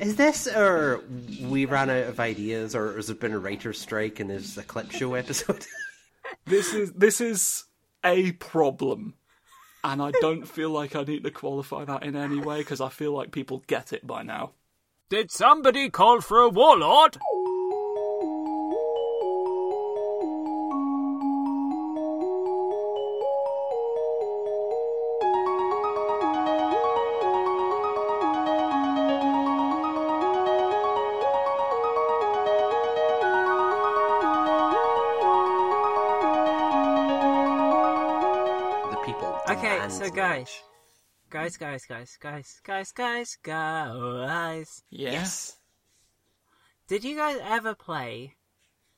Is this or we ran out of ideas, or has it been a writer's strike and there's a clip show episode? This is this is a problem, and I don't feel like I need to qualify that in any way because I feel like people get it by now. Did somebody call for a warlord? Okay, demand so the guys, guys, guys, guys, guys, guys, guys, guys. Yeah. Yes. Did you guys ever play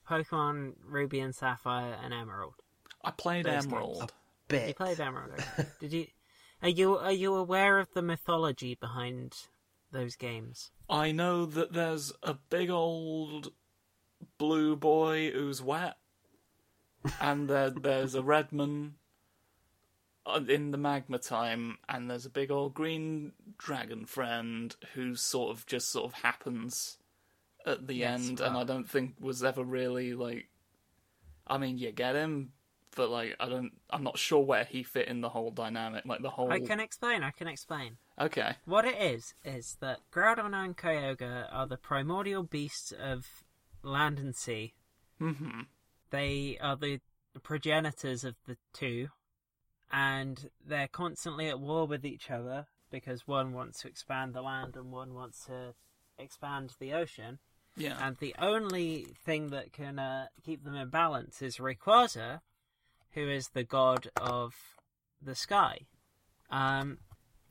Pokemon Ruby and Sapphire and Emerald? I played Those Emerald. Bit. You played Emerald. okay. Did you? Are you are you aware of the mythology behind those games? I know that there's a big old blue boy who's wet, and there, there's a Redman in the magma time, and there's a big old green dragon friend who sort of just sort of happens at the Yes, end, and I don't think was ever really like. I mean, you get him, but like I don't. I'm not sure where he fit in the whole dynamic, like the whole. I can explain. I can explain. Okay. What it is is that Groudon and Kyogre are the primordial beasts of land and sea. hmm They are the progenitors of the two, and they're constantly at war with each other because one wants to expand the land and one wants to expand the ocean. Yeah. And the only thing that can uh, keep them in balance is Rayquaza, who is the god of the sky. Um,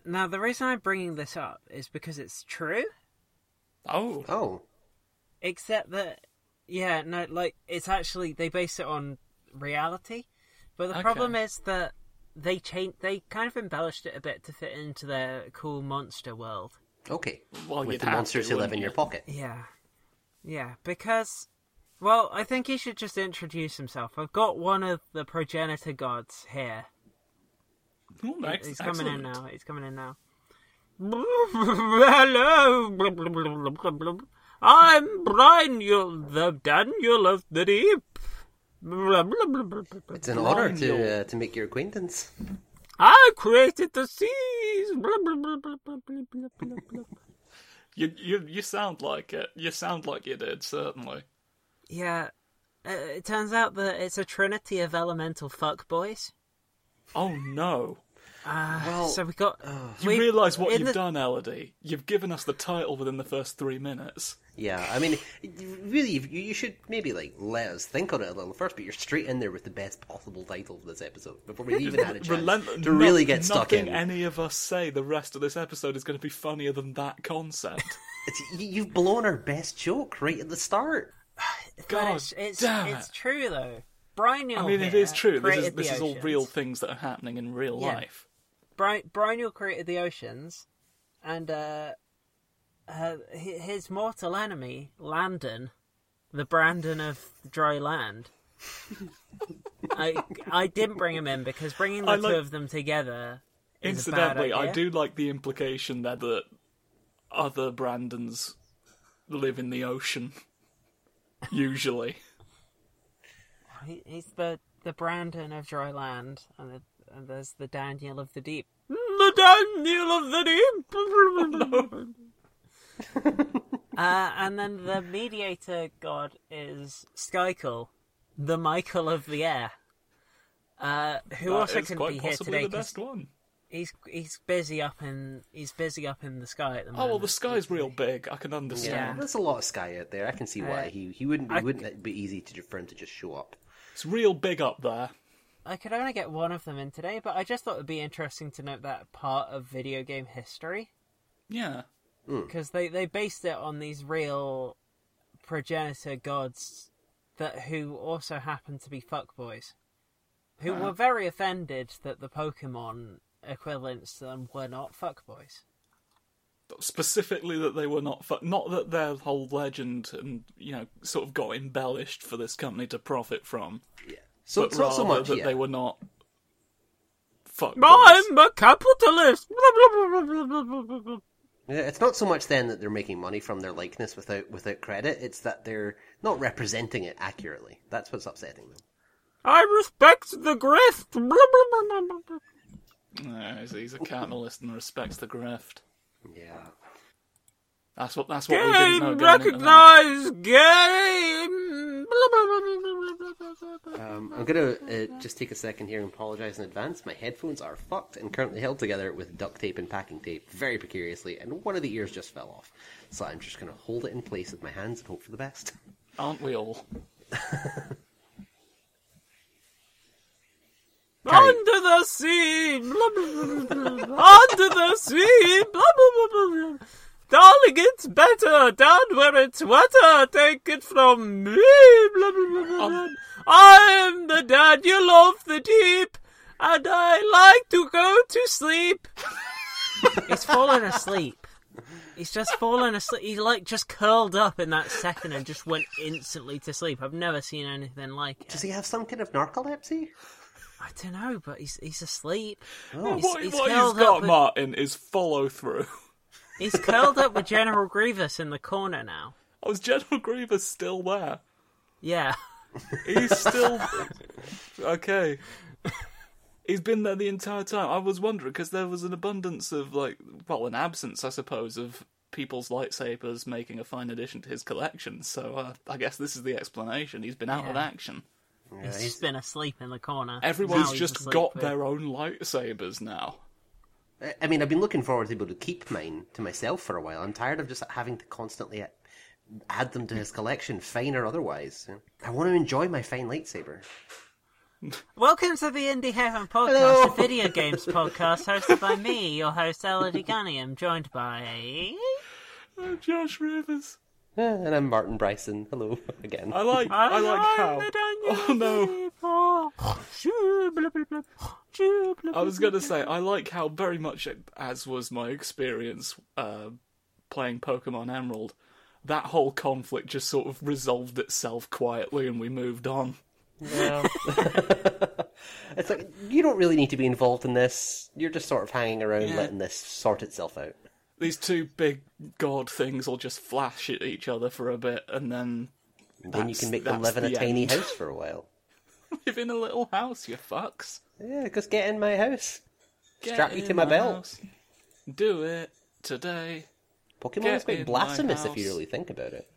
now, the reason I'm bringing this up is because it's true, oh. Oh. except that, yeah, no, like, it's actually, they base it on reality. But the Okay. problem is that they change, they kind of embellished it a bit to fit into their cool monster world. Okay. Well, With the monsters to, who live in your pocket. Yeah. Yeah, because. Well, I think he should just introduce himself. I've got one of the progenitor gods here. Oh, nice. He's coming in now. He's coming in now. Hello. I'm Brynjul, the Daniel of the Deep. It's an honor to uh, to make your acquaintance. I created the seas. You, you you sound like it. You sound like you did, certainly. Yeah, uh, it turns out that it's a trinity of elemental fuckboys. Oh no. Uh, Well, so we got. You realise what you've the- done, Elodie? You've given us the title within the first three minutes. Yeah, I mean, really, you, you should maybe like let us think on it a little first. But you're straight in there with the best possible title for this episode before we even had a chance Relent- to really no- get stuck nothing in. any of us say the rest of this episode is going to be funnier than that concept. It's, you- you've blown our best joke right at the start. But God it's it's, damn it's it. true though. Brynjul I mean, it here is true. This is this is all real things that are happening in real Yeah. life. Brian, Brynjul created the oceans, and uh, uh, his mortal enemy, Landon, the Brandon of dry land. I I didn't bring him in because bringing the I two like- of them together is a bad Incidentally, I do like the implication there that other Brandons live in the ocean. Usually. He, he's the the Brandon of dry land, and, the, and there's the Daniel of the deep. The Daniel of the deep. uh, and then the mediator god is Skykel, the Michael of the air. Uh, who That also is can be here today the 'cause best one. he's he's busy up in he's busy up in the sky at the moment. Oh well, the sky's real big. I can Yeah, understand. there's a lot of sky out there. I can see why Uh, he he wouldn't. It I- wouldn't be easy to for him to just show up. It's real big up there. I could only get one of them in today, but I just thought it'd be interesting to note that part of video game history. Yeah. Hmm. because they they based it on these real progenitor gods that who also happen to be fuckboys, who hmm. were very offended that the Pokemon equivalents to them were not fuckboys. Specifically, that they were not. Fu- not that their whole legend and you know sort of got embellished for this company to profit from, Yeah. So but not so rather much. that yeah. they were not. Fuck. I'm a capitalist. Yeah, It's not so much then that they're making money from their likeness without without credit. It's that they're not representing it accurately. That's what's upsetting them. I respect the grift. Blah, blah, blah, blah, blah. Yeah, he's, he's a capitalist and respects the grift. Yeah. That's what that's what game we didn't know. Recognize game. Um, I'm gonna uh, just take a second here and apologize in advance. My headphones are fucked and currently held together with duct tape and packing tape, very precariously, and one of the ears just fell off. So I'm just gonna hold it in place with my hands and hope for the best. Aren't we all? Under the sea, blah, blah, blah, under the sea, Darling, it's better down where it's wetter. Take it from me. Blah, blah, blah, blah, um, blah. I'm the Daniel of the deep, and I like to go to sleep. He's fallen asleep. He's just fallen asleep. He like just curled up in that second and just went instantly to sleep. I've never seen anything like it. Does he have some kind of narcolepsy? I don't know, but he's he's asleep. Oh. He's, What, he's what he's curled got, up with, Martin, is follow through. He's curled up with General Grievous in the corner now. Oh, is General Grievous still there? Yeah. He's still okay. He's been there the entire time. I was wondering because there was an abundance of like, well, an absence, I suppose, of people's lightsabers making a fine addition to his collection. So uh, I guess this is the explanation. He's been out of action. Yeah, He's he's- just been asleep in the corner. Everyone's he's just asleep got with- their own lightsabers now. I- I mean, I've been looking forward to be able to keep mine to myself for a while. I'm tired of just having to constantly add them to his collection, fine or otherwise. I want to enjoy my fine lightsaber. Welcome to the Indie Heaven podcast, Hello. a video games podcast hosted by me, your host Elodie Gunniam, joined by. Oh, Josh Rivers. Eh, And I'm Martin Bryson. Hello again. I like. I like how. Oh no. I was going to say, I like how very much, as was my experience uh, playing Pokemon Emerald, that whole conflict just sort of resolved itself quietly and we moved on. Yeah. It's like you don't really need to be involved in this. You're just sort of hanging around, Yeah. letting this sort itself out. These two big god things will just flash at each other for a bit and then And then you can make them that's live in a the tiny house for a while. live in a little house, you fucks. Yeah, just get in my house. Get Strap me to my belt. house. Do it today. Pokemon Get is quite blasphemous if you really think about it.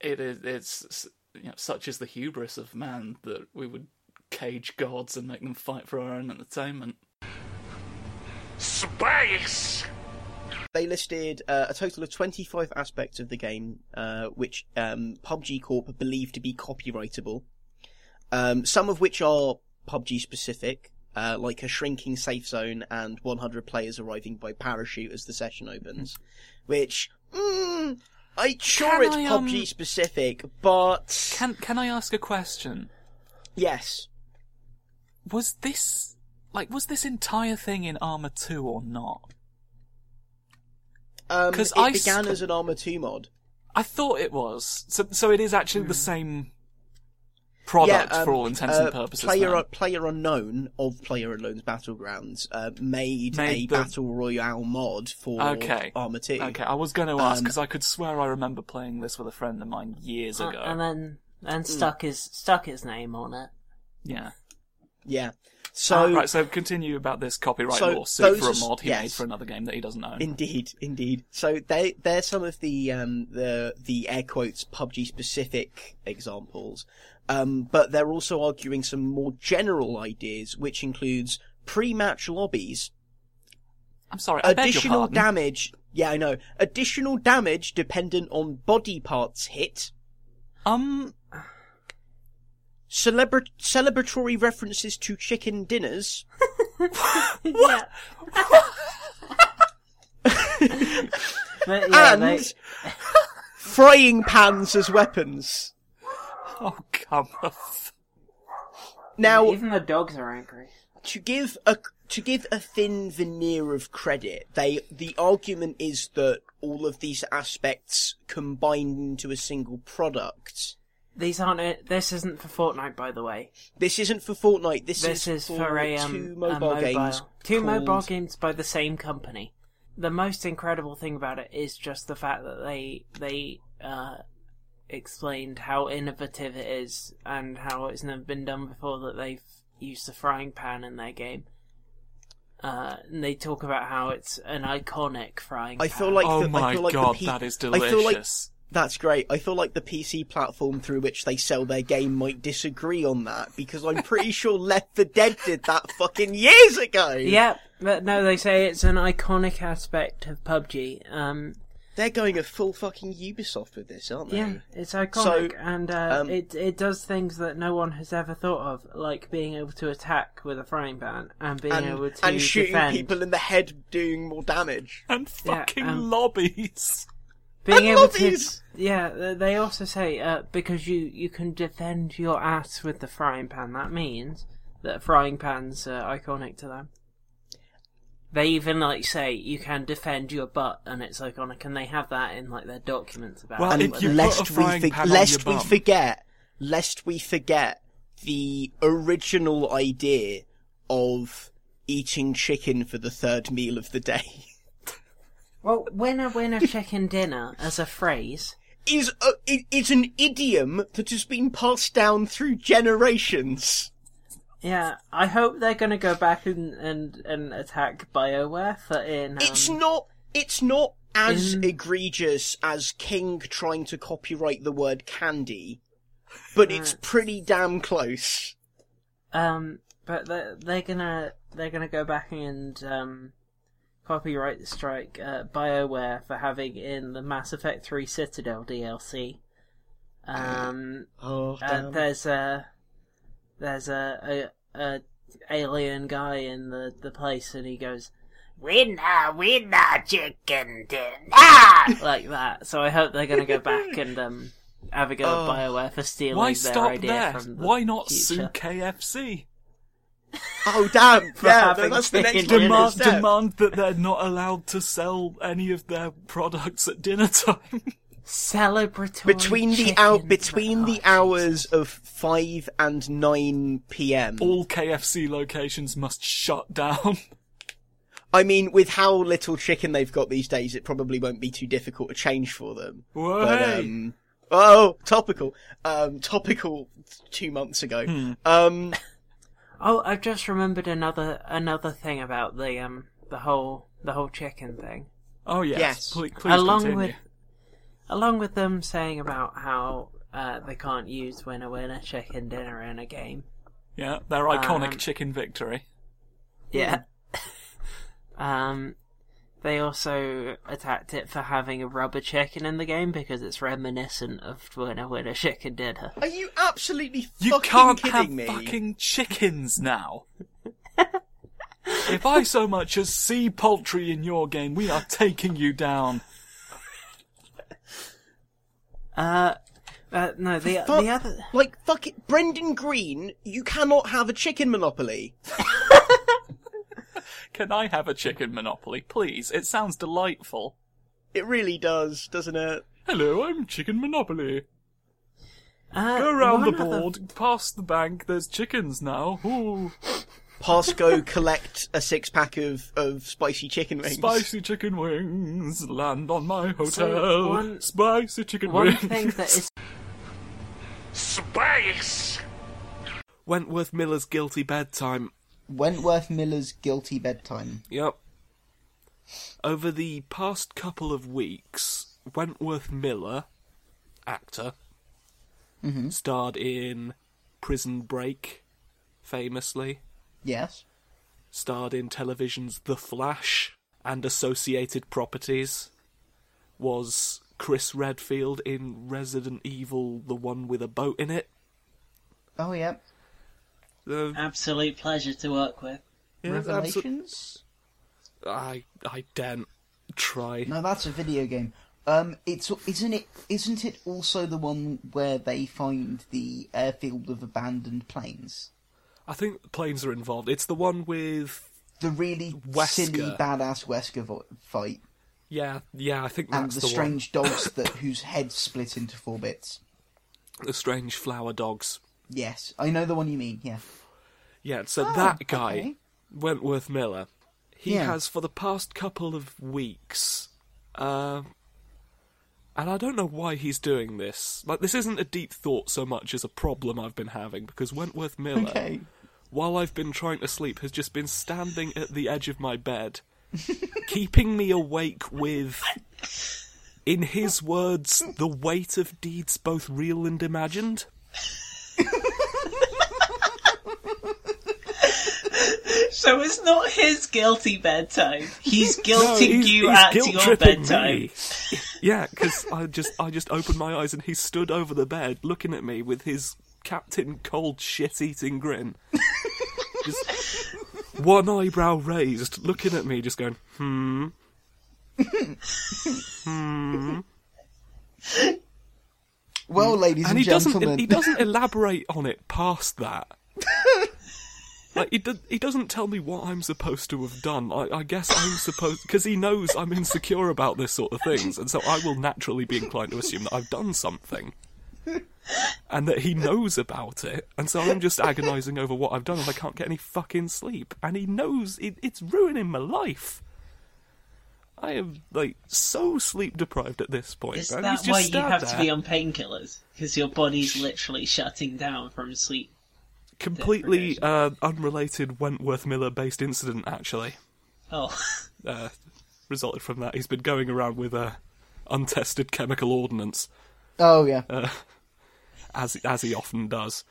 It is. It's you know, such is the hubris of man that we would cage gods and make them fight for our own entertainment. Space! They listed uh, a total of 25 aspects of the game, uh, which um, PUBG Corp believe to be copyrightable. Um, some of which are PUBG specific, uh, like a shrinking safe zone and 100 players arriving by parachute as the session opens. which, mm, I'm sure Can it's I, um, PUBG specific, but Can Can I ask a question? yes. Was this like was this entire thing in Arma Two or not? Um, 'Cause it I began s- as an Arma 2 mod. I thought it was. So so it is actually the same product um, for all intents uh, and purposes. Player, then. player unknown of Player Unknown's Battlegrounds uh, made, Made a the- battle royale mod for Okay. Arma 2. Okay, I was going to ask Um, because I could swear I remember playing this with a friend of mine years Uh, ago. and then and stuck his stuck his name on it. yeah. Yeah. So right. So continue about this copyright so lawsuit for a mod he yes. made for another game that he doesn't own. indeed, indeed. So they they're some of the um the the air quotes PUBG specific examples. Um, but they're also arguing some more general ideas, which includes pre-match lobbies, I'm sorry. I additional damage. Yeah, I know. Additional damage dependent on body parts hit. Um. Celebra- celebratory references to chicken dinners. Yeah. but yeah, and they, frying pans as weapons. Oh come on. Now, even the dogs are angry. to give a to give a thin veneer of credit, they the argument is that all of these aspects combined into a single product. These aren't. It. This isn't for Fortnite, by the way. This isn't for Fortnite. This, This is for, for a um two a mobile, games. Two called- mobile games by the same company. the most incredible thing about it is just the fact that they they uh, explained how innovative it is and how it's never been done before that they've used the frying pan in their game. Uh, and they talk about how it's an iconic frying I pan. feel like oh the, I my feel like god, the P- that is I feel like delicious. That's great. I feel like the PC platform through which they sell their game might disagree on that because I'm pretty sure Left 4 Dead did that fucking years ago. Yeah, but no, they say it's an iconic aspect of PUBG. Um, They're going a full fucking Ubisoft with this, aren't they? yeah, it's iconic, So, and uh, um, it it does things that no one has ever thought of, like being able to attack with a frying pan and being And, able to and shooting defend. people in the head doing more damage. and Yeah, fucking um, lobbies. Being and able lobbies! to yeah they also say uh, because you you can defend your ass with the frying pan that means that frying pans are iconic to them they even like say you can defend your butt and it's iconic and they have that in like their documents about Well, it. if And you lest a we, frying for- pan on lest your we bum. forget, lest we forget the original idea of eating chicken for the third meal of the day well when winner winner chicken dinner as a phrase is a, it's an idiom that has been passed down through generations. yeah i hope they're gonna go back and and, and attack bioware for in um, It's not. It's not as in- egregious as King trying to copyright the word candy, but it's pretty damn close. Um, but they're, they're gonna they're gonna go back and um, copyright strike uh, Bioware for having in the Mass Effect Three Citadel DLC. Um, Oh uh, there's a there's a, a a alien guy in the the place, and he goes. Winner, winner, chicken dinner, like that. So I hope they're gonna go back and um, have a go Oh. at Bioware for stealing Why their stop idea there? from the Why not future. sue KFC? Oh damn! yeah, that's the next Demand, step. demand that they're not allowed to sell any of their products at dinner time. Celebratory between the out between the Oh, hours of five and nine p.m. All KFC locations must shut down. I mean, with how little chicken they've got these days, it probably won't be too difficult to change for them. Whoa, But, hey. um, oh, topical. Um, topical two months ago. Hmm. Um, Oh, I've just remembered another another thing about the um the whole the whole chicken thing. oh yes, Yes. please, please along continue. with along with them saying about how uh, they can't use winner winner chicken dinner in a game. Yeah, their iconic Um, chicken victory. Yeah. um, they also attacked it for having a rubber chicken in the game because it's reminiscent of winner winner chicken dinner. are you absolutely You fucking can't kidding have me? fucking chickens now. if I so much as see poultry in your game, we are taking you down. Uh, uh no, the Fuck- the other. Like, fuck it, Brendan Green, you cannot have a chicken monopoly. Can I have a chicken monopoly, please? It sounds delightful. It really does, doesn't it? Hello, I'm Chicken Monopoly. Uh, Go around the one other- board, past the bank, there's chickens now. Ooh, Pass go collect a six pack of, of spicy chicken wings. spicy chicken wings land on my hotel. one- spicy chicken One wings. thing that is Wentworth Miller's Guilty Bedtime. Wentworth Miller's Guilty Bedtime. Yep. Over the past couple of weeks, Wentworth Miller, actor, mm-hmm. starred in Prison Break, famously, Yes. starred in television's The Flash and associated properties, was Chris Redfield in Resident Evil, the one with a boat in it. Oh, yeah. Uh, absolute pleasure to work with. yeah, abso- Revelations? I I daren't try. No, that's a video game. Um, it's isn't it? Isn't it also the one where they find the airfield of abandoned planes? I think planes are involved. It's the one with The really Wesker. silly, badass Wesker vo- fight, yeah, yeah. I think and that's the, the, strange dogs that whose heads split into four bits. The strange flower dogs. Yes, I know the one you mean. Yeah. Yeah, so Oh, that guy, okay. Wentworth Miller, he Yeah. has for the past couple of weeks. Uh, and I don't know why he's doing this. Like, this isn't a deep thought so much as a problem I've been having because Wentworth Miller, Okay. while I've been trying to sleep, has just been standing at the edge of my bed, keeping me awake with, in his words, the weight of deeds both real and imagined. So it's not his guilty bedtime. He's No, he's- you he's at your guilt-tripping bedtime. me. Yeah, because I just I just opened my eyes and he stood over the bed looking at me with his Captain Cold shit-eating grin, just one eyebrow raised, looking at me, just going, hmm. hmm. Well, ladies and and, he doesn't he doesn't elaborate on it past that. Like he, do, he doesn't tell me what I'm supposed to have done. I, I guess I'm supposed because he knows I'm insecure about this sort of things, and so I will naturally be inclined to assume that I've done something, and that he knows about it. And so I'm just agonising over what I've done, and I can't get any fucking sleep. And he knows it, it's ruining my life. I am like so sleep deprived at this point. Is and that just why you have to be on painkillers? Because your body's literally shutting down from sleep. Completely uh, unrelated Wentworth Miller based incident actually Oh, uh, resulted from that. He's been going around with uh, untested chemical ordnance oh yeah, as as he often does.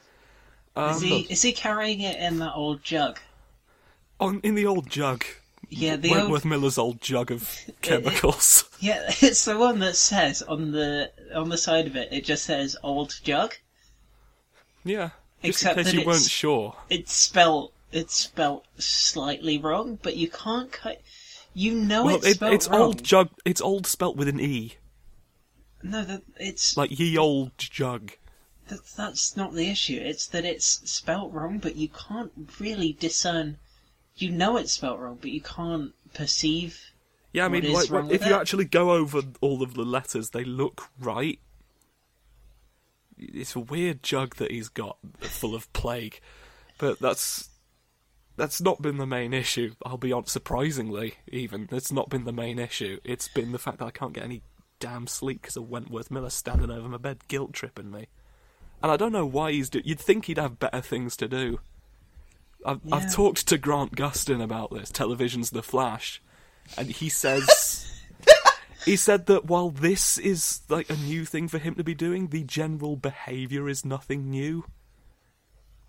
is he is he carrying it in that old jug? On in the old jug, Yeah, the Wentworth old, Miller's old jug of chemicals. yeah, it's the one that says on the on the side of it. It just says old jug. yeah, just Except in case that you weren't sure. It's spelt it's spelt slightly wrong, but you can't cut. You know Well, it's it, spelt it's wrong. old jug. It's old spelt with an e, No, that it's like ye old jug. that, that's not the issue. It's that it's spelt wrong, but you can't really discern. You know it's spelt wrong, but you can't perceive. Yeah, I mean, like, if with you it? actually go over all of the letters, they look right. It's a weird jug that he's got, full of plague, but that's that's not been the main issue. I'll be honest, surprisingly, even it's not been the main issue. It's been the fact that I can't get any damn sleep because of Wentworth Miller standing over my bed, guilt tripping me. And I don't know why he's do. You'd think he'd have better things to do. I've, Yeah. I've talked to Grant Gustin about this. Television's The Flash, and he says he said that while this is like a new thing for him to be doing, the general behaviour is nothing new.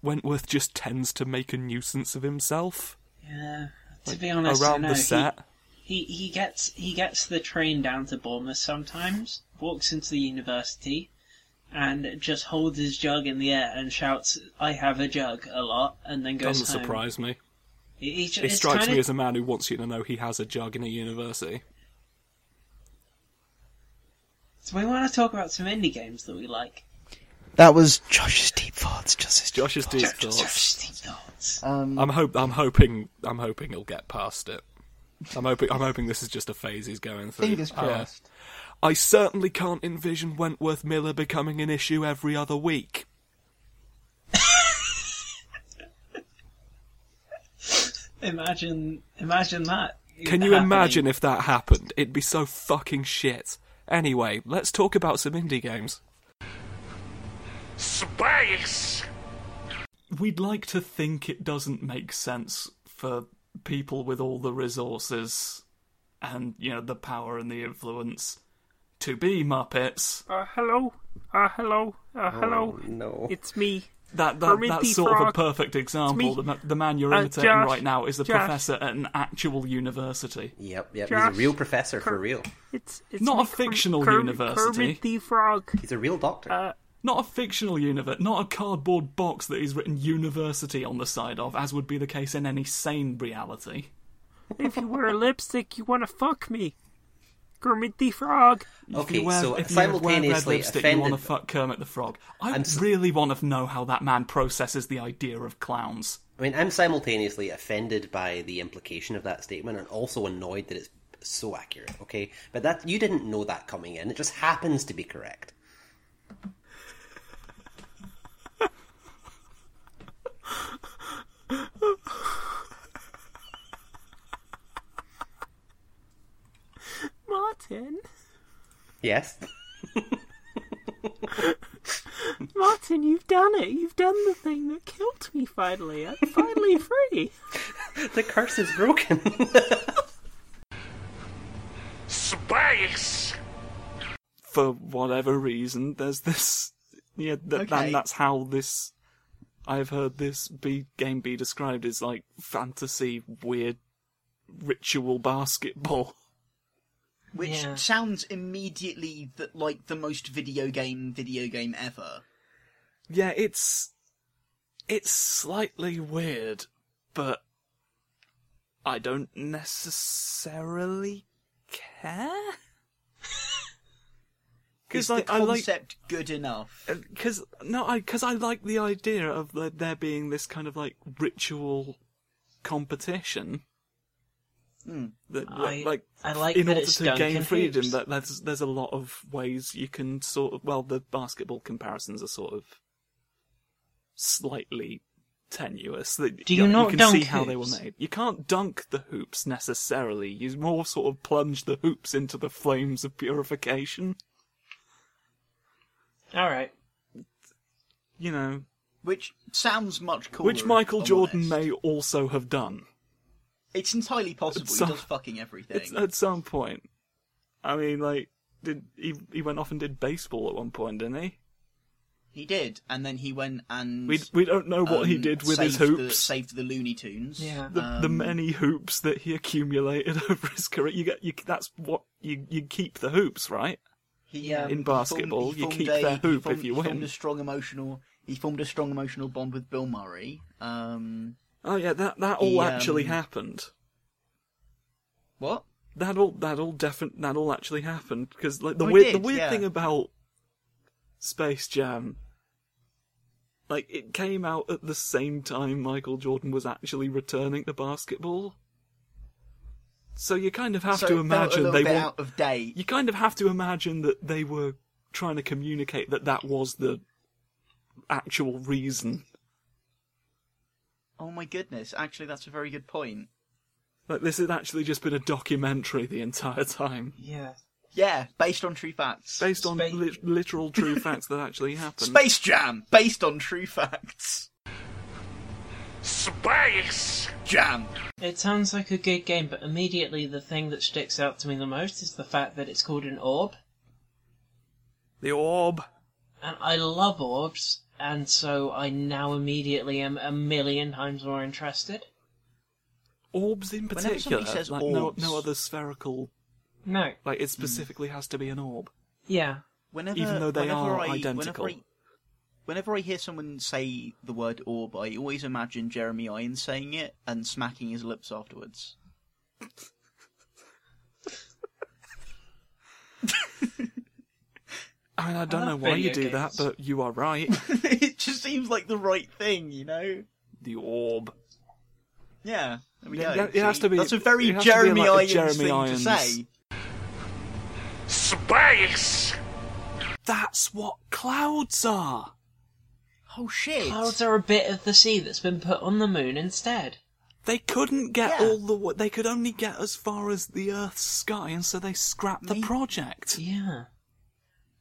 Wentworth just tends to make a nuisance of himself Yeah, to be honest, around no, the he- set. He, he gets he gets the train down to Bournemouth sometimes, walks into the university, and just holds his jug in the air and shouts, "I have a jug" a lot, and then goes Doesn't home. surprise me. It strikes me as a man who wants you to know he has a jug in a university. So we want to talk about some indie games that we like. that was Josh's deep thoughts. Josh's deep Josh's deep Just- thoughts. just deep thoughts. Um, I'm hope I'm hoping I'm hoping he'll get past it. I'm hoping I'm hoping this is just a phase he's going through. fingers Uh, crossed. I certainly can't envision Wentworth Miller becoming an issue every other week. Imagine, imagine that. Can you happening. imagine if that happened? It'd be so fucking shit. Anyway, let's talk about some indie games. Space! We'd like to think it doesn't make sense for people with all the resources and, you know, the power and the influence to be Muppets. Uh, hello? Uh, hello? Uh, hello? Oh, no. It's me. That, that Kermit that's the sort of a perfect example. The, the man you're Uh, imitating Josh. right now is a Josh. professor at an actual university. Yep, yep. Josh, He's a real professor for real. It's, it's Not a fictional Kermit- university. Kermit the Frog. He's a real doctor. Uh, Not a fictional universe, not a cardboard box that he's written university on the side of, as would be the case in any sane reality. if you wear a lipstick, you wanna fuck me. Kermit the Frog. okay, you wear, so if you simultaneously lipstick, you offended. want to fuck Kermit the Frog. I I'm really want to know how that man processes the idea of clowns. I mean, I'm simultaneously offended by the implication of that statement and also annoyed that it's so accurate. Okay, but that you didn't know that coming in. It just happens to be correct. Martin. Yes. Martin, you've done it. You've done the thing that killed me finally. I'm finally free. The curse is broken. Space! For whatever reason, there's this. Yeah, th- Okay. and that's how this. I've heard this be, game be described as like fantasy, weird, ritual basketball. Which Yeah. sounds immediately that like the most video game video game ever. Yeah, it's it's slightly weird, but I don't necessarily care. Is Because the like I like concept good enough? Uh, because no, I because I like the idea of the, there being this kind of like ritual competition. Hmm. That, I- like I like in order to gain freedom, Hoops. that there's there's a lot of ways you can sort of well the basketball comparisons are sort of slightly tenuous. That Do you you not can dunk see how they were made. You can't dunk the hoops necessarily. You more sort of plunge the hoops into the flames of purification. Alright. You know, Which sounds much cooler. which Michael Jordan honest. may also have done. It's entirely possible. It's some- he does fucking everything. It's, at some point. I mean, like, did he he went off and did baseball at one point, didn't he? He did, and then he went and We we don't know what he um, did with his saved The, hoops. saved the Looney Tunes. Yeah. the, the Um, many hoops that he accumulated over his career. You get you. That's what you you keep the hoops, right? He, um, In he basketball, formed- he you keep a- their he hoop formed- if you he formed a strong emotional. He formed a strong emotional bond with Bill Murray. Um, Oh yeah, that that all He, actually um, happened. what? That all that all definite that all actually happened because like the Oh, weird did, the weird yeah. thing about Space Jam, like it came out at the same time Michael Jordan was actually returning to basketball. So you kind of have so to it felt a imagine they were out of date. you kind of have to imagine that they were trying to communicate that that was the actual reason. Oh my goodness! Actually, that's a very good point. Like this had actually just been a documentary the entire time, Yeah. Yeah, based on true facts. based on Spa- li- literal true facts that actually happened. Space Jam, based on true facts. Space! Jam. It sounds like a good game, but immediately the thing that sticks out to me the most is the fact that it's called an orb. The orb. And I love orbs, and so I now immediately am a million times more interested. Orbs in Whenever particular, somebody says like no orbs- no other spherical. No. Like it hmm. specifically has to be an orb. Yeah. Whenever, Even though they whenever are I, identical. Whenever I, whenever I hear someone say the word orb, I always imagine Jeremy Irons saying it and smacking his lips afterwards. I mean, I don't I know why you video do that, but you are right. it just seems like the right thing, you know? the orb. Yeah. There we Yeah, go. yeah, it has to be- That's a very it has to be Jeremy like Irons Jeremy thing Irons. to say. Space! That's what clouds are. Oh shit! Clouds are a bit of the sea that's been put on the moon instead. They couldn't get Yeah. all the. wa- They could only get as far as the Earth's sky, and so they scrapped the Me- project. Yeah.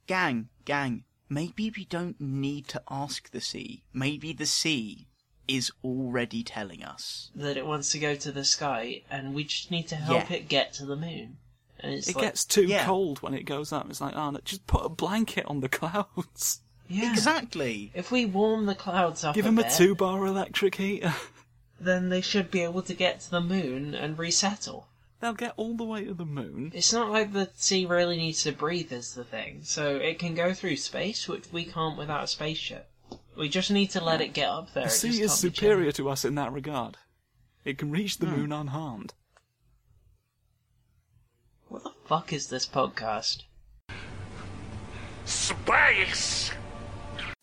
Gang, gang, maybe we don't need to ask the sea. Maybe the sea is already telling us. That it wants to go to the sky, and we just need to help Yeah. it get to the moon. And it's It like, gets too Yeah. cold when it goes up. It's like, oh, no, just put a blanket on the clouds. yeah. Exactly. If we warm the clouds up Give a them a bit, two-bar electric heater. then they should be able to get to the moon and resettle. They'll get all the way to the moon. It's not like the sea really needs to breathe is the thing. So it can go through space, which we can't without a spaceship. We just need to let it get up there. The It sea just is can't be superior to us in that regard. It can reach the hmm. moon unharmed. chilling. What the fuck is this podcast? Space!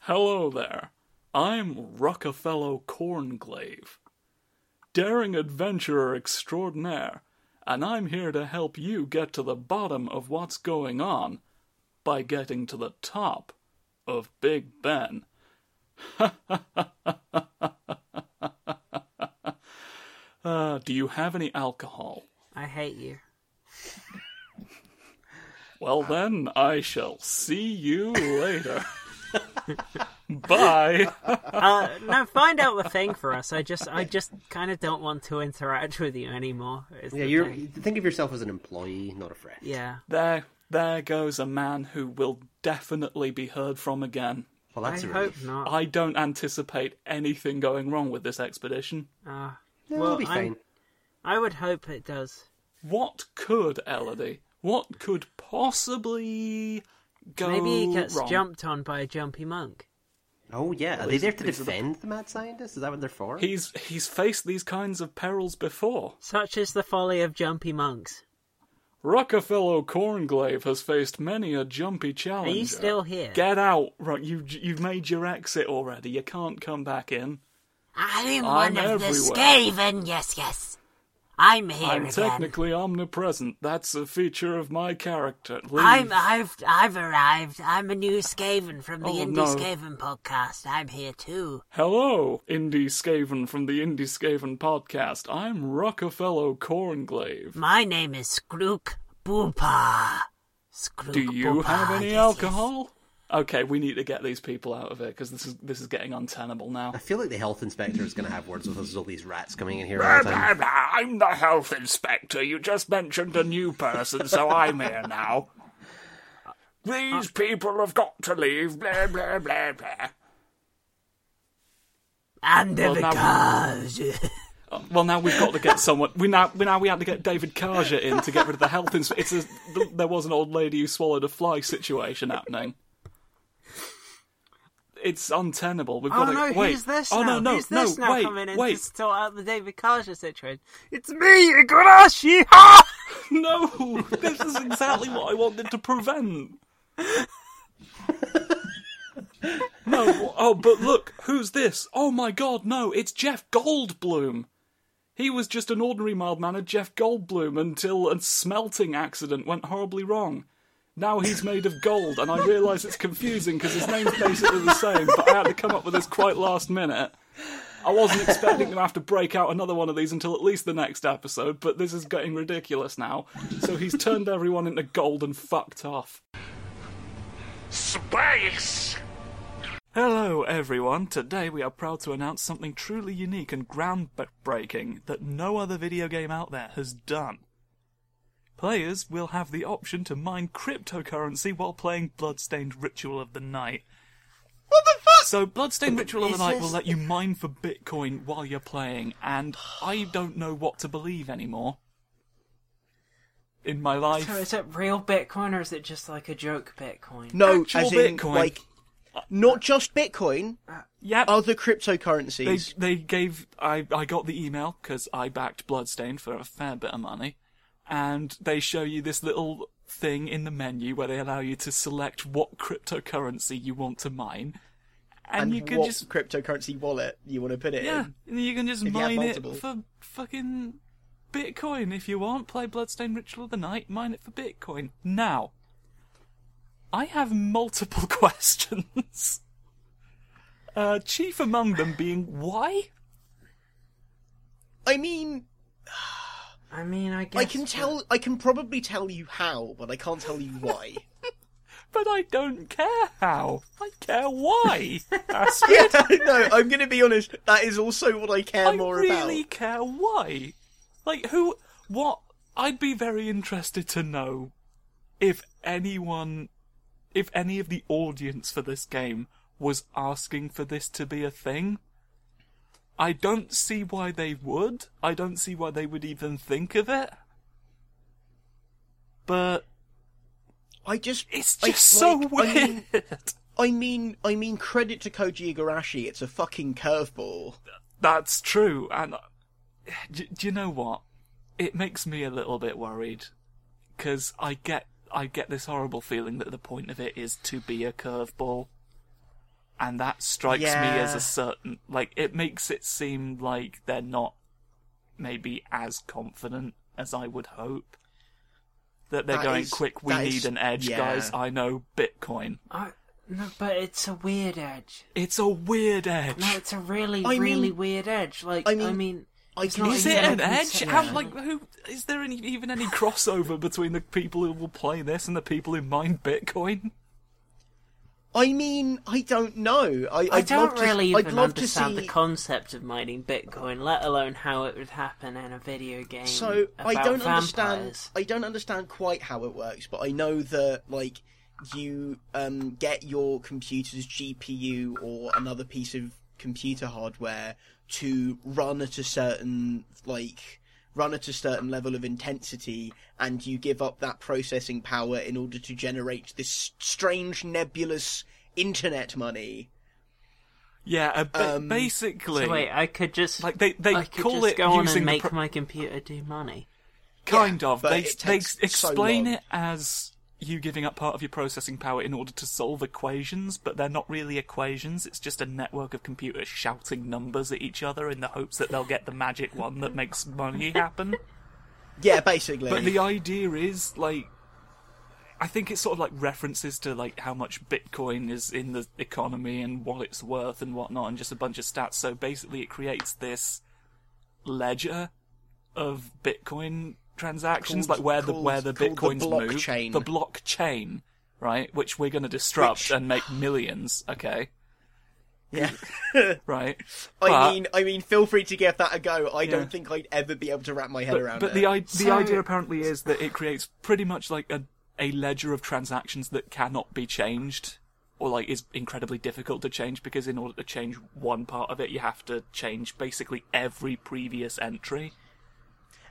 Hello there. I'm Rockefeller Cornglave, daring adventurer extraordinaire, and I'm here to help you get to the bottom of what's going on by getting to the top of Big Ben. uh, do you have any alcohol? I hate you. Well, then, I shall see you later. Bye. Uh, no, find out the thing for us. I just, I just kind of don't want to interact with you anymore. Yeah, you're thing. think of yourself as an employee, not a friend. Yeah. There, there goes a man who will definitely be heard from again. Well, I that's a hope not. I don't anticipate anything going wrong with this expedition. Uh, No, Well, it'll be I'm- fine. I would hope it does. What could, Elodie? What could possibly go wrong? Maybe he gets wrong? jumped on by a jumpy monk. Oh yeah, are they there to these the- defend the mad scientist? Is that what they're for? He's he's faced these kinds of perils before. Such is the folly of jumpy monks. Rockefeller Cornglave has faced many a jumpy challenge. Are you still here? Get out! Right, you you've made your exit already. You can't come back in. I'm, I'm one of the everywhere. Skaven, yes, yes. I'm here I'm again. technically omnipresent. That's a feature of my character. Leave. I'm, I've, I've arrived. I'm a new Skaven from the Oh, Indie no. Skaven podcast. I'm here too. Hello, Indie Skaven from the Indie Skaven podcast. I'm Rockefeller Cornglave. My name is Skrook Boopa. Skrook Do you Boopa, have any alcohol? Okay, we need to get these people out of here because this is this is getting untenable now. I feel like the health inspector is going to have words with us. all these rats coming in here all the time. I'm the health inspector. You just mentioned a new person, so I'm here now. These people have got to leave. Blah blah blah blah. And Well, now- because uh, Well, now we've got to get someone. We now we now we had to get David Karja in to get rid of the health inspector. There was an old lady who swallowed a fly situation happening. It's untenable. We've Oh got no, to wait. who's this oh now? no, no, who's this no! now wait, coming in wait! to sort out the David Kaja situation? It's me, Igarashi! Ha! No, this is exactly what I wanted to prevent. no, oh, but look, who's this? Oh my god, no, it's Jeff Goldblum. He was just an ordinary mild mannered Jeff Goldblum until a smelting accident went horribly wrong. Now he's made of gold, and I realise it's confusing because his name's basically the same, but I had to come up with this quite last minute. I wasn't expecting to have to break out another one of these until at least the next episode, but this is getting ridiculous now. So he's turned everyone into gold and fucked off. Space! Hello, everyone. Today we are proud to announce something truly unique and groundbreaking that no other video game out there has done. Players will have the option to mine cryptocurrency while playing Bloodstained Ritual of the Night. What the fuck? So, Bloodstained Ritual of the Night will let you mine for Bitcoin while you're playing, and I don't know what to believe anymore. In my life. So is it real Bitcoin or is it just like a joke Bitcoin? No, Actual as in Bitcoin. like not just Bitcoin, Yep. other they cryptocurrencies. they gave I I got the email because I backed Bloodstained for a fair bit of money, and they show you this little thing in the menu where they allow you to select what cryptocurrency you want to mine, and, and you can what just cryptocurrency wallet you want to put it yeah, in. you can just If you have mine it for fucking Bitcoin if you want. Play Bloodstained Ritual of the Night, mine it for Bitcoin. Now, I have multiple questions. Uh, chief among them being why? I mean, I mean, I guess. I can tell. I can probably tell you how, but I can't tell you why. But I don't care how. I care why. Yeah, no, I'm going to be honest. That is also what I care I more about. I really care why. Like who? What? I'd be very interested to know if anyone, if any of the audience for this game was asking for this to be a thing. I don't see why they would. I don't see why they would even think of it. But I just, it's I- just so like, weird. I mean, I mean, I mean, credit to Koji Igarashi. It's a fucking curveball. That's true, and uh, d- do you know what? It makes me a little bit worried because I get I get this horrible feeling that the point of it is to be a curveball, and that strikes me as a certain like it makes it seem like they're not maybe as confident as I would hope. That they're That going is- quick. We need is- an edge, yeah. guys. I know Bitcoin. I, no, but it's a weird edge. It's a weird edge. No, it's a really, I really mean- weird edge. Like, I I mean- mean, I can Is it an edge? concept. How, like, who is there any even any crossover between the people who will play this and the people who mine Bitcoin? I mean, I don't know. I, I I'd don't love to, really I'd even love understand see. the concept of mining Bitcoin, let alone how it would happen in a video game. So I don't vampires. understand. I don't understand quite how it works, but I know that like you um, get your computer's GPU or another piece of computer hardware to run at a certain like run at a certain level of intensity, and you give up that processing power in order to generate this strange nebulous internet money. Yeah, uh, ba- Um, basically, So wait, I could just like they they I could call just it go on using and make pro- my computer do money. kind Yeah, of. but They it they takes so explain long. it as you giving up part of your processing power in order to solve equations, but they're not really equations. It's just a network of computers shouting numbers at each other in the hopes that they'll get the magic one that makes money happen. Yeah, basically. But the idea is like I think it's sort of like references to like how much Bitcoin is in the economy and what it's worth and whatnot, and just a bunch of stats. So basically, it creates this ledger of Bitcoin transactions, Called- like where the where the called the bitcoins move, the blockchain, right? Which we're going to disrupt Which- and make millions. Okay, yeah. right? I But- mean, I mean, feel free to give that a go. I Yeah. don't think I'd ever be able to wrap my head but, around but it. the i- the So- idea apparently is that it creates pretty much like a a ledger of transactions that cannot be changed or like is incredibly difficult to change because in order to change one part of it you have to change basically every previous entry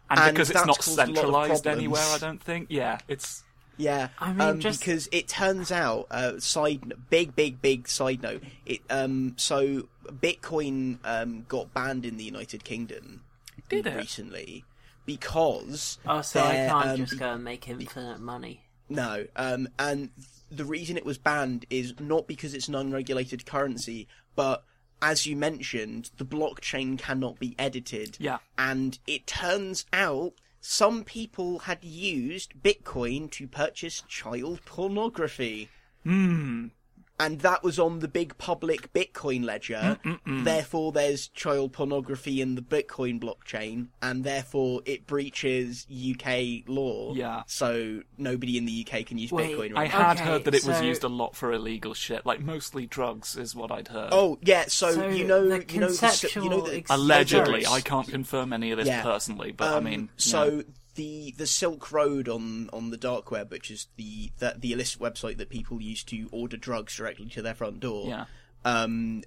and, And because it's not caused a lot of centralized anywhere i don't think yeah it's Yeah, I mean, um, just- because it turns out, uh, side big, big, big side note. It um, so Bitcoin um got banned in the United Kingdom Did it? recently because Oh, so I can't um, just go and make infinite money. No, um, and the reason it was banned is not because it's an unregulated currency, but as you mentioned, the blockchain cannot be edited. Yeah. And it turns out some people had used Bitcoin to purchase child pornography. hmm And that was on the big public Bitcoin ledger. Mm, mm, mm. Therefore, there's child pornography in the Bitcoin blockchain, and therefore it breaches UK law. Yeah. So nobody in the UK can use Wait, Bitcoin i right now. had Okay, heard that it was used a lot for illegal shit like mostly drugs is what i'd heard Oh yeah, so, So you know, the you know, the, you know, the, allegedly i can't confirm any of this Yeah. personally but i Um, mean so yeah. The the Silk Road on on the dark web, which is the the, the illicit website that people use to order drugs directly to their front door. yeah Um,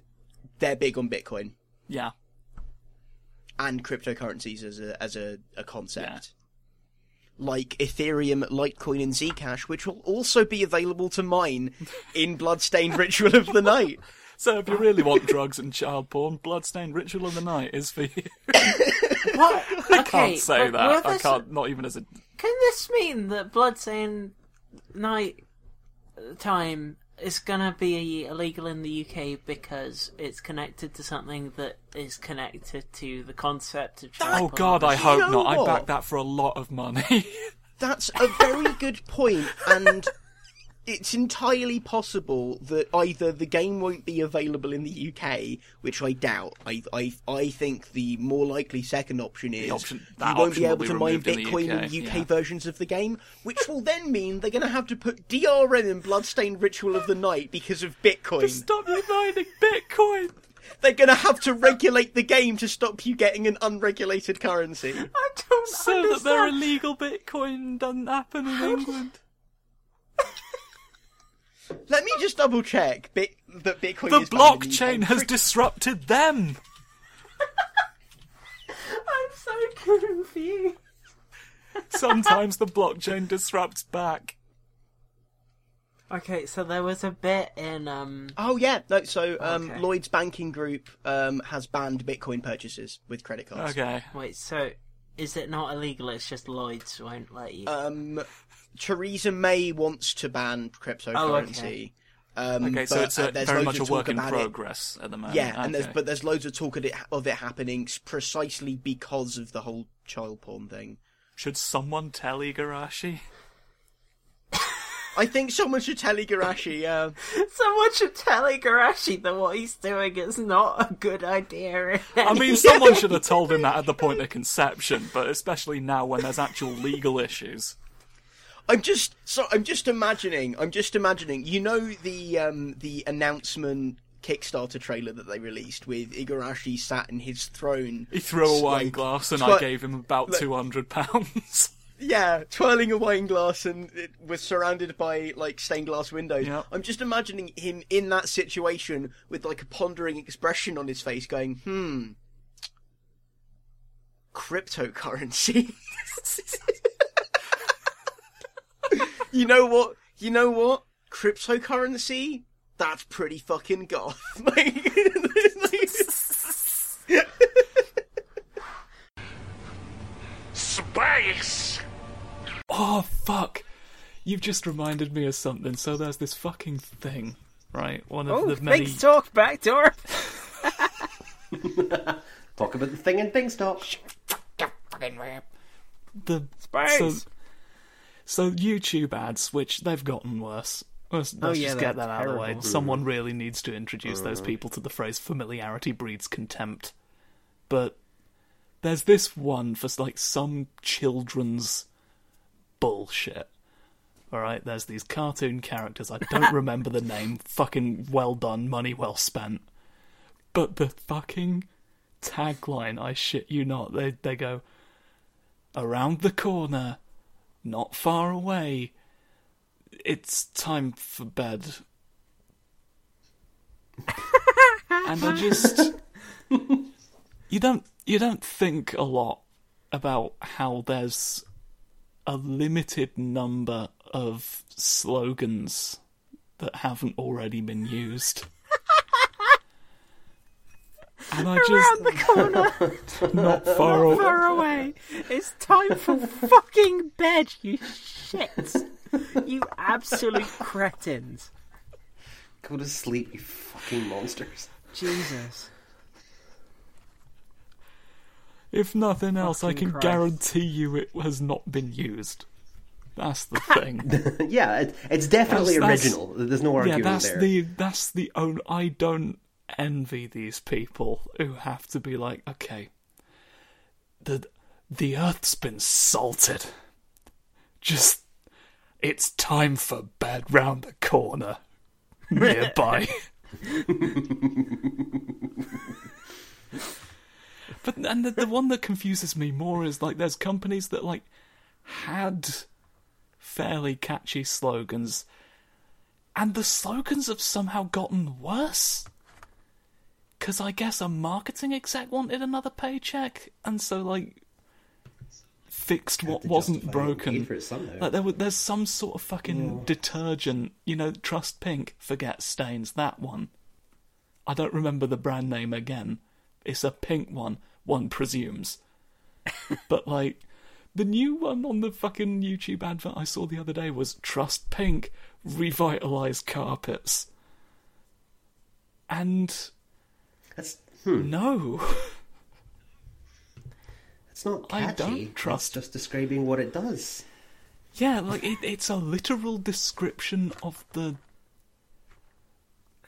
they're big on Bitcoin yeah and cryptocurrencies as a as a, a concept. Yeah. Like Ethereum, Litecoin, and Zcash, which will also be available to mine in Bloodstained Ritual of the Night. So if you really want drugs and child porn, Bloodstained Ritual of the Night is for you. What? I okay, can't say that. will I can't, not even as a. Can this mean that Bloodstained Night uh, time is gonna be illegal in the UK because it's connected to something that is connected to the concept of child Oh god, I You hope know not. I what? back that for a lot of money. That's a very good point, and it's entirely possible that either the game won't be available in the UK, which I doubt. I I, I think the more likely second option is option- you won't be able be to mine removed in the Bitcoin UK, in UK yeah. versions of the game, which will then mean they're going to have to put DRM in Bloodstained Ritual of the Night because of Bitcoin. Stop you mining Bitcoin. They're going to have to regulate the game to stop you getting an unregulated currency. I don't So that their illegal Bitcoin doesn't happen in England. Let me just double check bit, that Bitcoin The is banned in the blockchain has disrupted them. I'm so confused. Sometimes the blockchain disrupts back. Okay, so there was a bit in um. Oh yeah, no. So um, Okay. Lloyd's banking group um, has banned Bitcoin purchases with credit cards. Okay. Wait, so is it not illegal? It's just Lloyd's won't let you. Um, Theresa May wants to ban cryptocurrency. um, Okay, so but, it's uh, a, there's very loads much a of talk work in about it. progress at the moment. Yeah, and there's but there's loads of talk of it, of it happening precisely because of the whole child porn thing. Should someone tell Igarashi? I think someone should tell Igarashi. Uh, Someone should tell Igarashi that what he's doing is not a good idea. I mean, someone should have told him that at the point of conception, but especially now when there's actual legal issues. I'm just so I'm just imagining. I'm just imagining. You know the um, the announcement Kickstarter trailer that they released with Igarashi sat in his throne. He threw a wine glass and I gave him about two hundred pounds. Yeah, twirling a wine glass and it was surrounded by like stained glass windows. Yep. I'm just imagining him in that situation with like a pondering expression on his face, going, "Hmm, cryptocurrency." you know what? You know what? Cryptocurrency? That's pretty fucking goth. Like- Space! oh fuck! You've just reminded me of something. So there's this fucking thing, right? One of oh, the many. things talk backdoor. Talk about the thing and things talk. the Space. So, so YouTube ads, which they've gotten worse. Let's, let's Oh, yeah, just get that out of the way. Someone really needs to introduce those people to the phrase "familiarity breeds contempt." But there's this one for like some children's bullshit. All right, there's these cartoon characters. I don't remember the name. Fucking well done, money well spent. But the fucking tagline, I shit you not. They they go around the corner, not far away. It's time for bed. and I just you don't you don't think a lot about how there's a limited number of slogans that haven't already been used. And I just Around the corner, not far away. far away. It's time for fucking bed, you shit, You absolute cretins. Go to sleep, you fucking monsters. Jesus. If nothing else, I can Christ. guarantee you it has not been used. That's the thing. yeah, it, it's definitely That's- that's- original. There's no yeah, arguing that's there. the that's the only. I don't envy these people who have to be like, okay, the the Earth's been salted. Just, it's time for bed round the corner, nearby. but and the, the one that confuses me more is like there's companies that like had fairly catchy slogans and the slogans have somehow gotten worse. Because I guess a marketing exec wanted another paycheck, and so, like, fixed what wasn't justify it and broken. pay for it somehow. Like, there, wa- there's some sort of fucking detergent, you know, Trust Pink, Forget Stains, that one. I don't remember the brand name again. It's a pink one, one presumes. but, like, the new one on the fucking YouTube advert I saw the other day was Trust Pink, revitalize carpets. And That's hmm, no, it's not I catchy. don't trust- It's just describing what it does. yeah, like it, it's a literal description of the.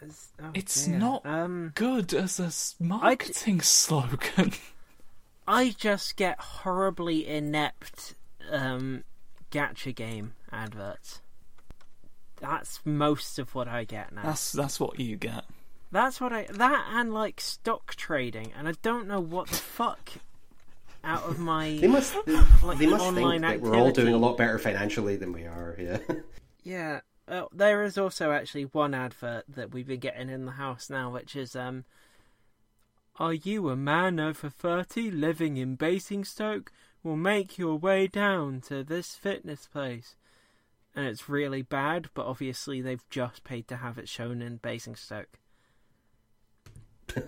Oh, It's dear. not Um, good as a marketing slogan. I just get horribly inept um, gacha game adverts. That's most of what I get now. That's that's what you get. That's what I that and like stock trading, and I don't know what the fuck out of my They must. like they must online think that we're all doing a lot better financially than we are. Yeah. Yeah, uh, there is also actually one advert that we've been getting in the house now, which is um, are you a man over thirty living in Basingstoke? Will make your way down to this fitness place, and it's really bad, but obviously they've just paid to have it shown in Basingstoke.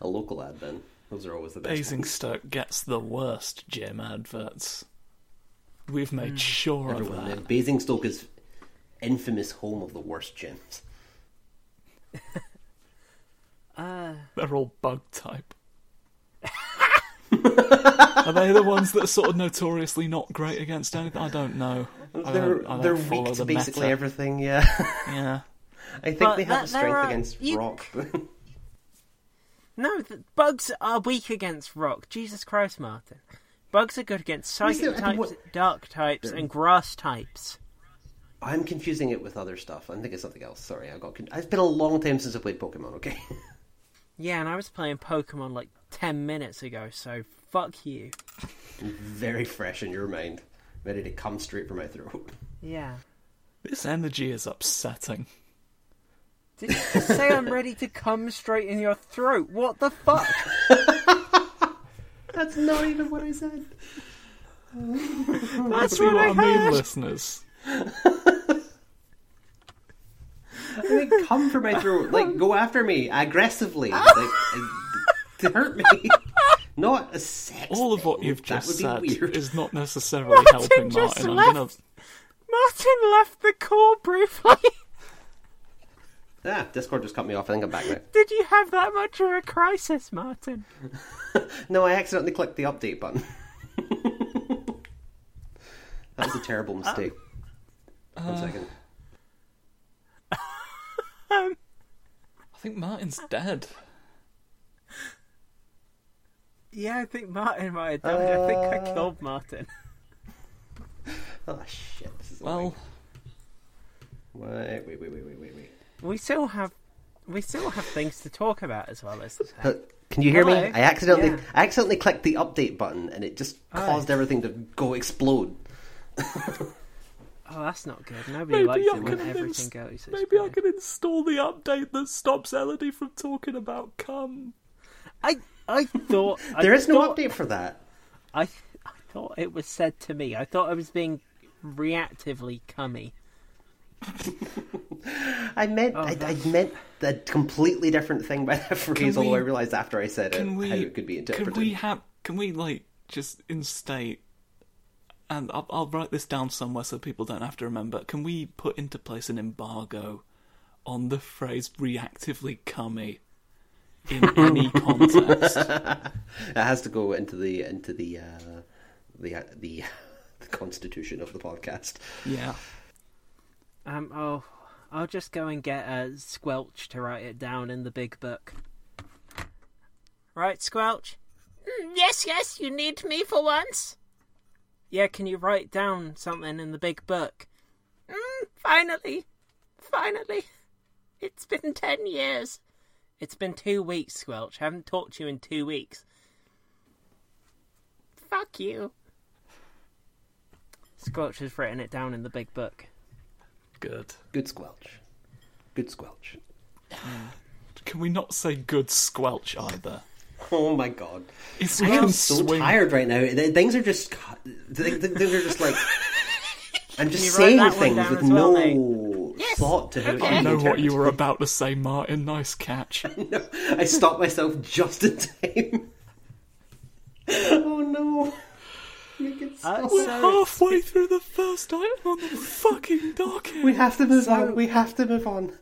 a local ad then. Those are always the best. ones. Basingstoke gets the worst gym adverts. We've made sure of Everyone. that. then. Basingstoke is infamous home of the worst gyms. Uh, They're all bug type. Are they the ones that are sort of notoriously not great against anything? I don't know. They're don't, I don't they're weak to the basically meta. everything. Yeah, Yeah. I think But they have a strength are- against you- rock. No, the bugs are weak against rock. Jesus Christ, Martin. Bugs are good against psychic see, I types, think dark types, and grass types. I'm confusing it with other stuff. I'm thinking something else. Sorry, I got. Con- it's been a long time since I played Pokemon. Okay. Yeah, and I was playing Pokemon like 10 minutes ago, so fuck you. Very fresh in your mind, ready to come straight from my throat. Yeah. This energy is upsetting. Did you just say I'm ready to come straight in your throat? What the fuck? That's not even what I said. That's See what I what I mean, listeners? I mean, come for my throat. Like, go after me aggressively, like to hurt me. Not a sex. All of what you've just said weird. is not necessarily Martin helping just Martin. I'm left. gonna. Martin left the call briefly. Ah, Discord just cut me off. I think I'm back now. Did you have that much of a crisis, Martin? No, I accidentally clicked the update button. that was a terrible mistake. One second. I think Martin's dead. Yeah, I think Martin might have died. I think I Uh, killed Martin. Oh shit! This is Well, wait, wait, wait, wait, wait, wait, wait. We still have, we still have things to talk about as well as. Uh, Can you hear me? I accidentally, Yeah. I accidentally clicked the update button, and it just caused everything to go explode. Oh, that's not good. Nobody maybe likes I it when can everything ins- goes. maybe I can install the update that stops Elodie from talking about cum. I I thought I There is no update for that. I I thought it was said to me. I thought I was being reactively cummy. I meant, Oh, I, I meant a completely different thing by that phrase. although I realized after I said it we? how it could be interpreted. Can we have? Can we like just instate? And I'll, I'll write this down somewhere so people don't have to remember. Can we put into place an embargo on the phrase "reactively cummy" in any context? It has to go into the into the uh, the uh, the the constitution of the podcast. yeah. Um. Oh, I'll just go and get a Squelch to write it down in the big book. Right, Squelch. Yes, yes, you need me for once? Yeah, can you write down something in the big book? Mm, finally. Finally. It's been ten years. It's been two weeks, Squelch. I haven't talked to you in two weeks. Fuck you. Squelch has written it down in the big book. Good. Good squelch. Good squelch. Can we not say "good squelch" either? Oh my god. It's I am so swing- tired right now. Th- Things are just th- th- things are just like I'm just saying things with as well, no Yes. thought to Okay. it I know what you were about to say, Martin. Nice catch. No, I stopped myself just in time. oh no. Make it stop. We're halfway through the first item on the fucking docket. we have to move So- on. We have to move on.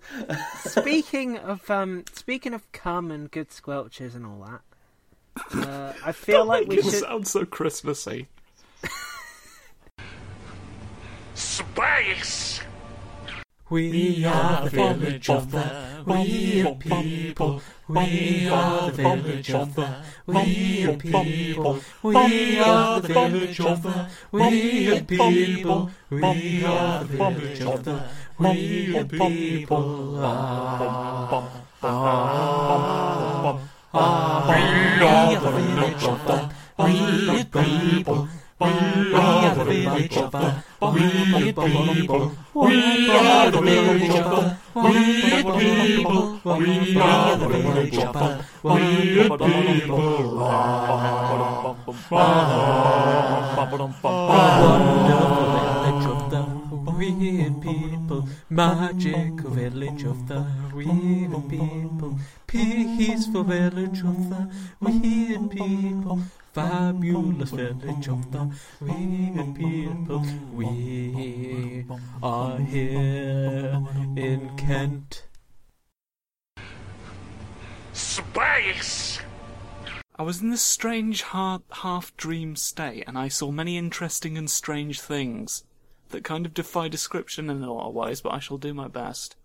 speaking of um, speaking of cum and good squelches and all that, uh, I feel like we it should. sounds so Christmassy. Space! We are the village of the weird people. We are the village of the weird people. We are the village of the weird people. We are the village of the weird people. We are the village of the weird people. We are the village of the weird people. We are the village of the weird people. We are the village of the weird people. Weird people, magical village of the weird people, peaceful village of the weird people, fabulous village of the weird people. We are here in Kent. Space! I was in this strange half, half dream state, and I saw many interesting and strange things that kind of defy description in a lot of ways, but I shall do my best.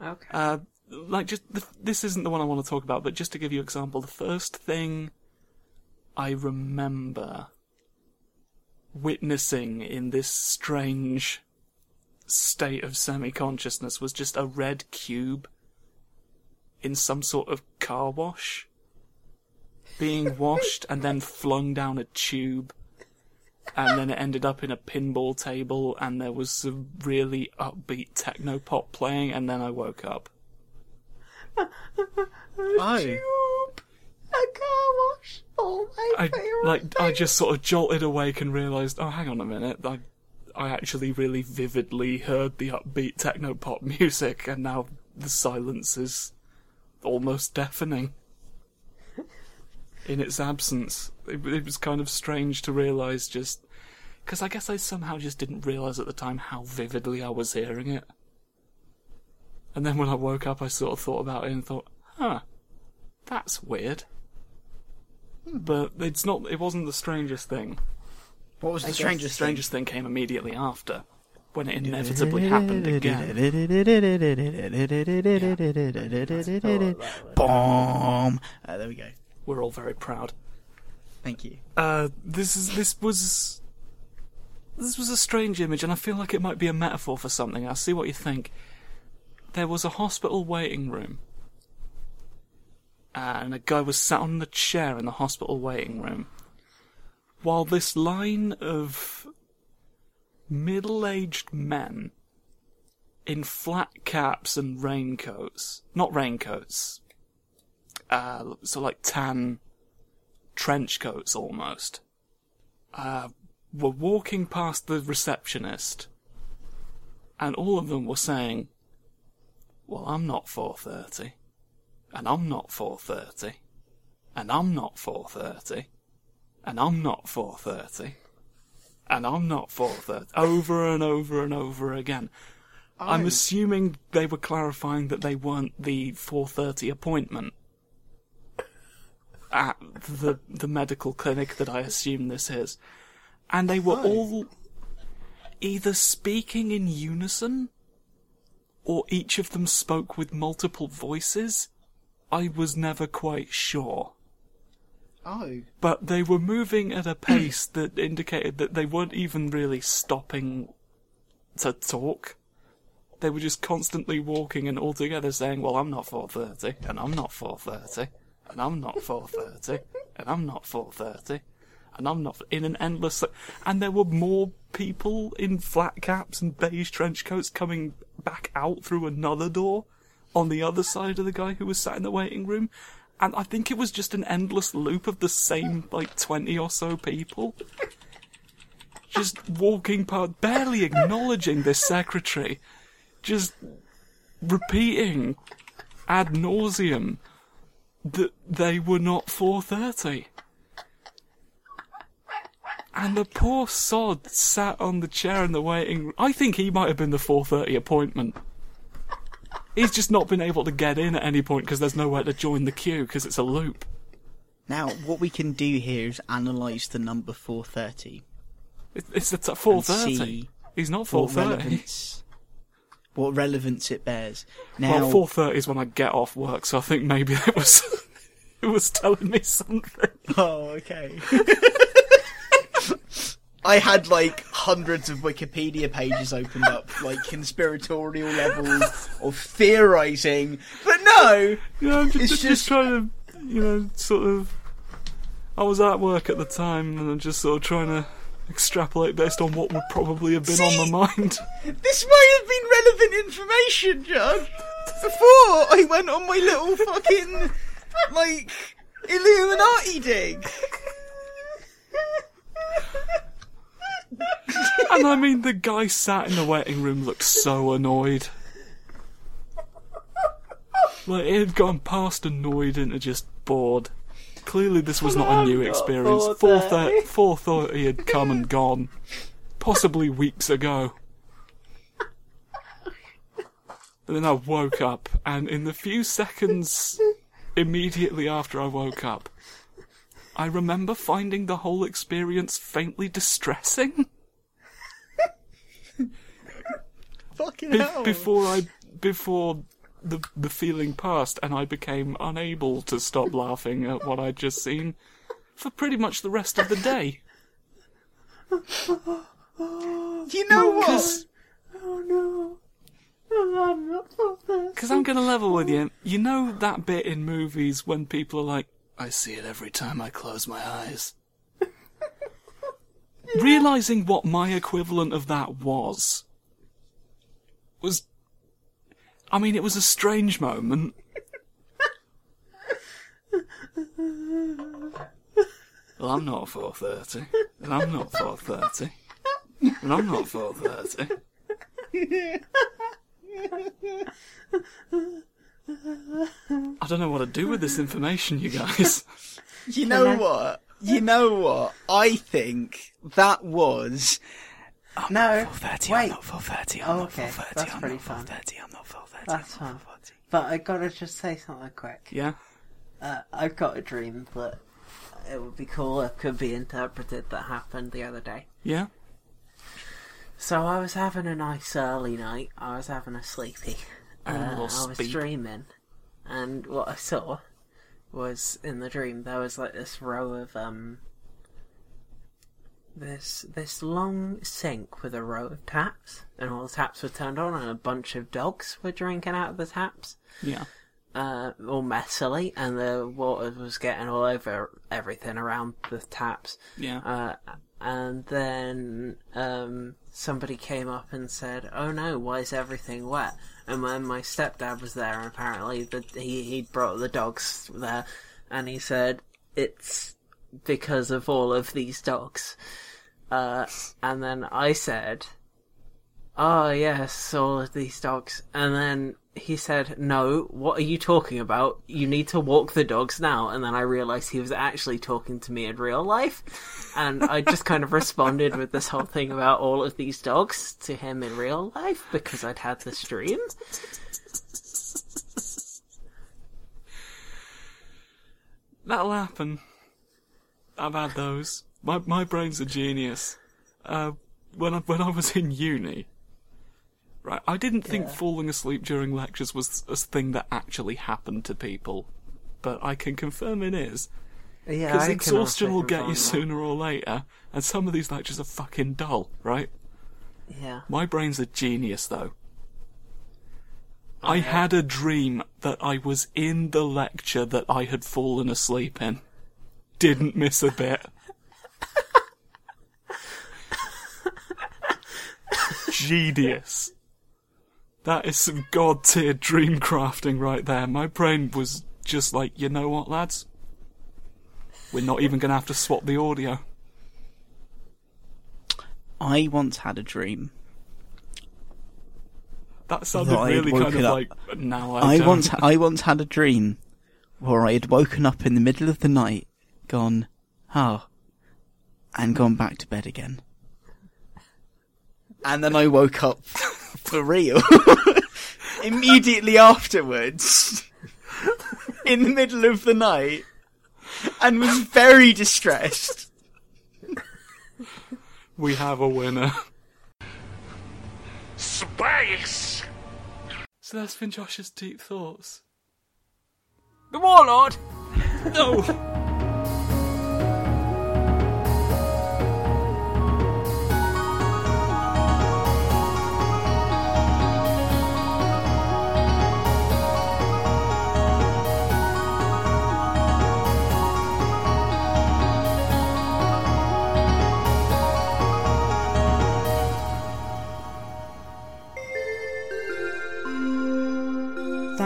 Okay. Uh, like, just the, this isn't the one I want to talk about, but just to give you an example, the first thing I remember witnessing in this strange state of semi-consciousness was just a red cube in some sort of car wash being washed and then flung down a tube and then it ended up in a pinball table and there was some really upbeat techno pop playing and then I woke up. Oh. A car wash. Oh my I like I just sort of jolted awake and realised, oh hang on a minute, I I actually really vividly heard the upbeat techno pop music and now the silence is almost deafening. In its absence, it, it was kind of strange to realise just because I guess I somehow just didn't realise at the time how vividly I was hearing it. And then when I woke up, I sort of thought about it and thought, huh, that's weird. But it's not. It wasn't the strangest thing. What was the strangest thing? The strangest thing came immediately after, when it inevitably happened again. Boom. Uh, there we go. We're all very proud. Thank you. Uh, this is this was this was a strange image, and I feel like it might be a metaphor for something. I'll see what you think. There was a hospital waiting room, and a guy was sat on the chair in the hospital waiting room, while this line of middle-aged men in flat caps and raincoats, not raincoats, uh, so like tan trench coats almost, uh, were walking past the receptionist, and all of them were saying, "Well, I'm not 430, and I'm not 430, and I'm not 430, and I'm not 430, and I'm not 430," over and over and over again. I'm assuming they were clarifying that they weren't the 4:30 appointment at the the medical clinic that I assume this is, and they were all either speaking in unison, or each of them spoke with multiple voices. I was never quite sure. Oh. But they were moving at a pace that indicated that they weren't even really stopping to talk. They were just constantly walking and all together saying, "Well, I'm not 4:30, and I'm not 4:30, and I'm not 4:30, and I'm not 4:30, and I'm not in an endless." And there were more people in flat caps and beige trench coats coming back out through another door on the other side of the guy who was sat in the waiting room. And I think it was just an endless loop of the same, like, 20 or so people. Just walking past, barely acknowledging this secretary. Just repeating ad nauseum that they were not 430. And the poor sod sat on the chair in the waiting room. I think he might have been the 430 appointment. He's just not been able to get in at any point because there's nowhere to join the queue because it's a loop. Now, what we can do here is analyse the number 430. It- It's at 430. see He's not What 430. relevance, what relevance it bears. Now, Well, 430 is when I get off work, so I think maybe it was it was telling me something. Oh, okay. I had like hundreds of Wikipedia pages opened up, like conspiratorial levels of theorizing, but no, Yeah, I'm just, It's just, just- trying to, you know, sort of. I was at work at the time, and I'm just sort of trying to extrapolate based on what would probably have been on my mind. this might have been relevant information, Judge. Before I went on my little fucking like Illuminati dig. And I mean, the guy sat in the waiting room looked so annoyed. Like, he had gone past annoyed into just bored. Clearly, this was not a new experience. 4.30 4.30 had come and gone. Possibly weeks ago. And then I woke up, and in the few seconds immediately after I woke up, I remember finding the whole experience faintly distressing. Fucking Be- hell. before I before the the feeling passed and I became unable to stop laughing at what I'd just seen for pretty much the rest of the day. you know what? Because Because oh, I'm going to level with you. You know that bit in movies when people are like, I see it every time I close my eyes. Realising what my equivalent of that was, was. I mean, it was a strange moment. well, I'm not 430. And I'm not 430. And I'm not 430. I don't know what to do with this information, you guys. You know what? You know what? I think that was. No, 430, wait. I'm not 430, I'm Oh, not okay, 430, that's I'm pretty not fun. 430, I'm not 430. That's I'm not 430. But I gotta just say something quick. Yeah? Uh, I've got a dream that it would be cool. It could be interpreted that happened the other day. Yeah? So I was having a nice early night. I was having a sleepy. Oh, Uh, I was dreaming, and what I saw was in the dream there was like this row of um this this long sink with a row of taps, and all the taps were turned on, and a bunch of dogs were drinking out of the taps Yeah. uh, all messily, and the water was getting all over everything around the taps. Yeah. Uh, and then um, somebody came up and said, "Oh no, why is everything wet?" And when my stepdad was there, apparently the, he he brought the dogs there, and he said, "It's because of all of these dogs." Uh, and then I said, Oh yes, all of these dogs. And then he said, "No, what are you talking about? You need to walk the dogs now." And then I realized he was actually talking to me in real life, and I just kind of responded with this whole thing about all of these dogs to him in real life because I'd had this dream. That'll happen. I've had those. My my brain's a genius. Uh, when I when I was in uni, right, I didn't think falling asleep during lectures was a thing that actually happened to people, but I can confirm it is. Yeah, Because exhaustion will get you confirm sooner or later, and some of these lectures are fucking dull, right? Yeah. My brain's a genius, though. I had a dream that I was in the lecture that I had fallen asleep in. Didn't miss a bit. Genius. That is some god tier dream crafting right there. My brain was just like, you know what, lads? We're not even going to have to swap the audio. I once had a dream. That sounded That really kind of up- like, now I, I don't. once I once had a dream where I had woken up in the middle of the night, gone, oh, and gone back to bed again. And then I woke up for real immediately afterwards in the middle of the night and was very distressed. We have a winner. Space! So that's been Josh's deep thoughts. The Warlord! No!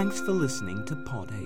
Thanks for listening to Podhaven.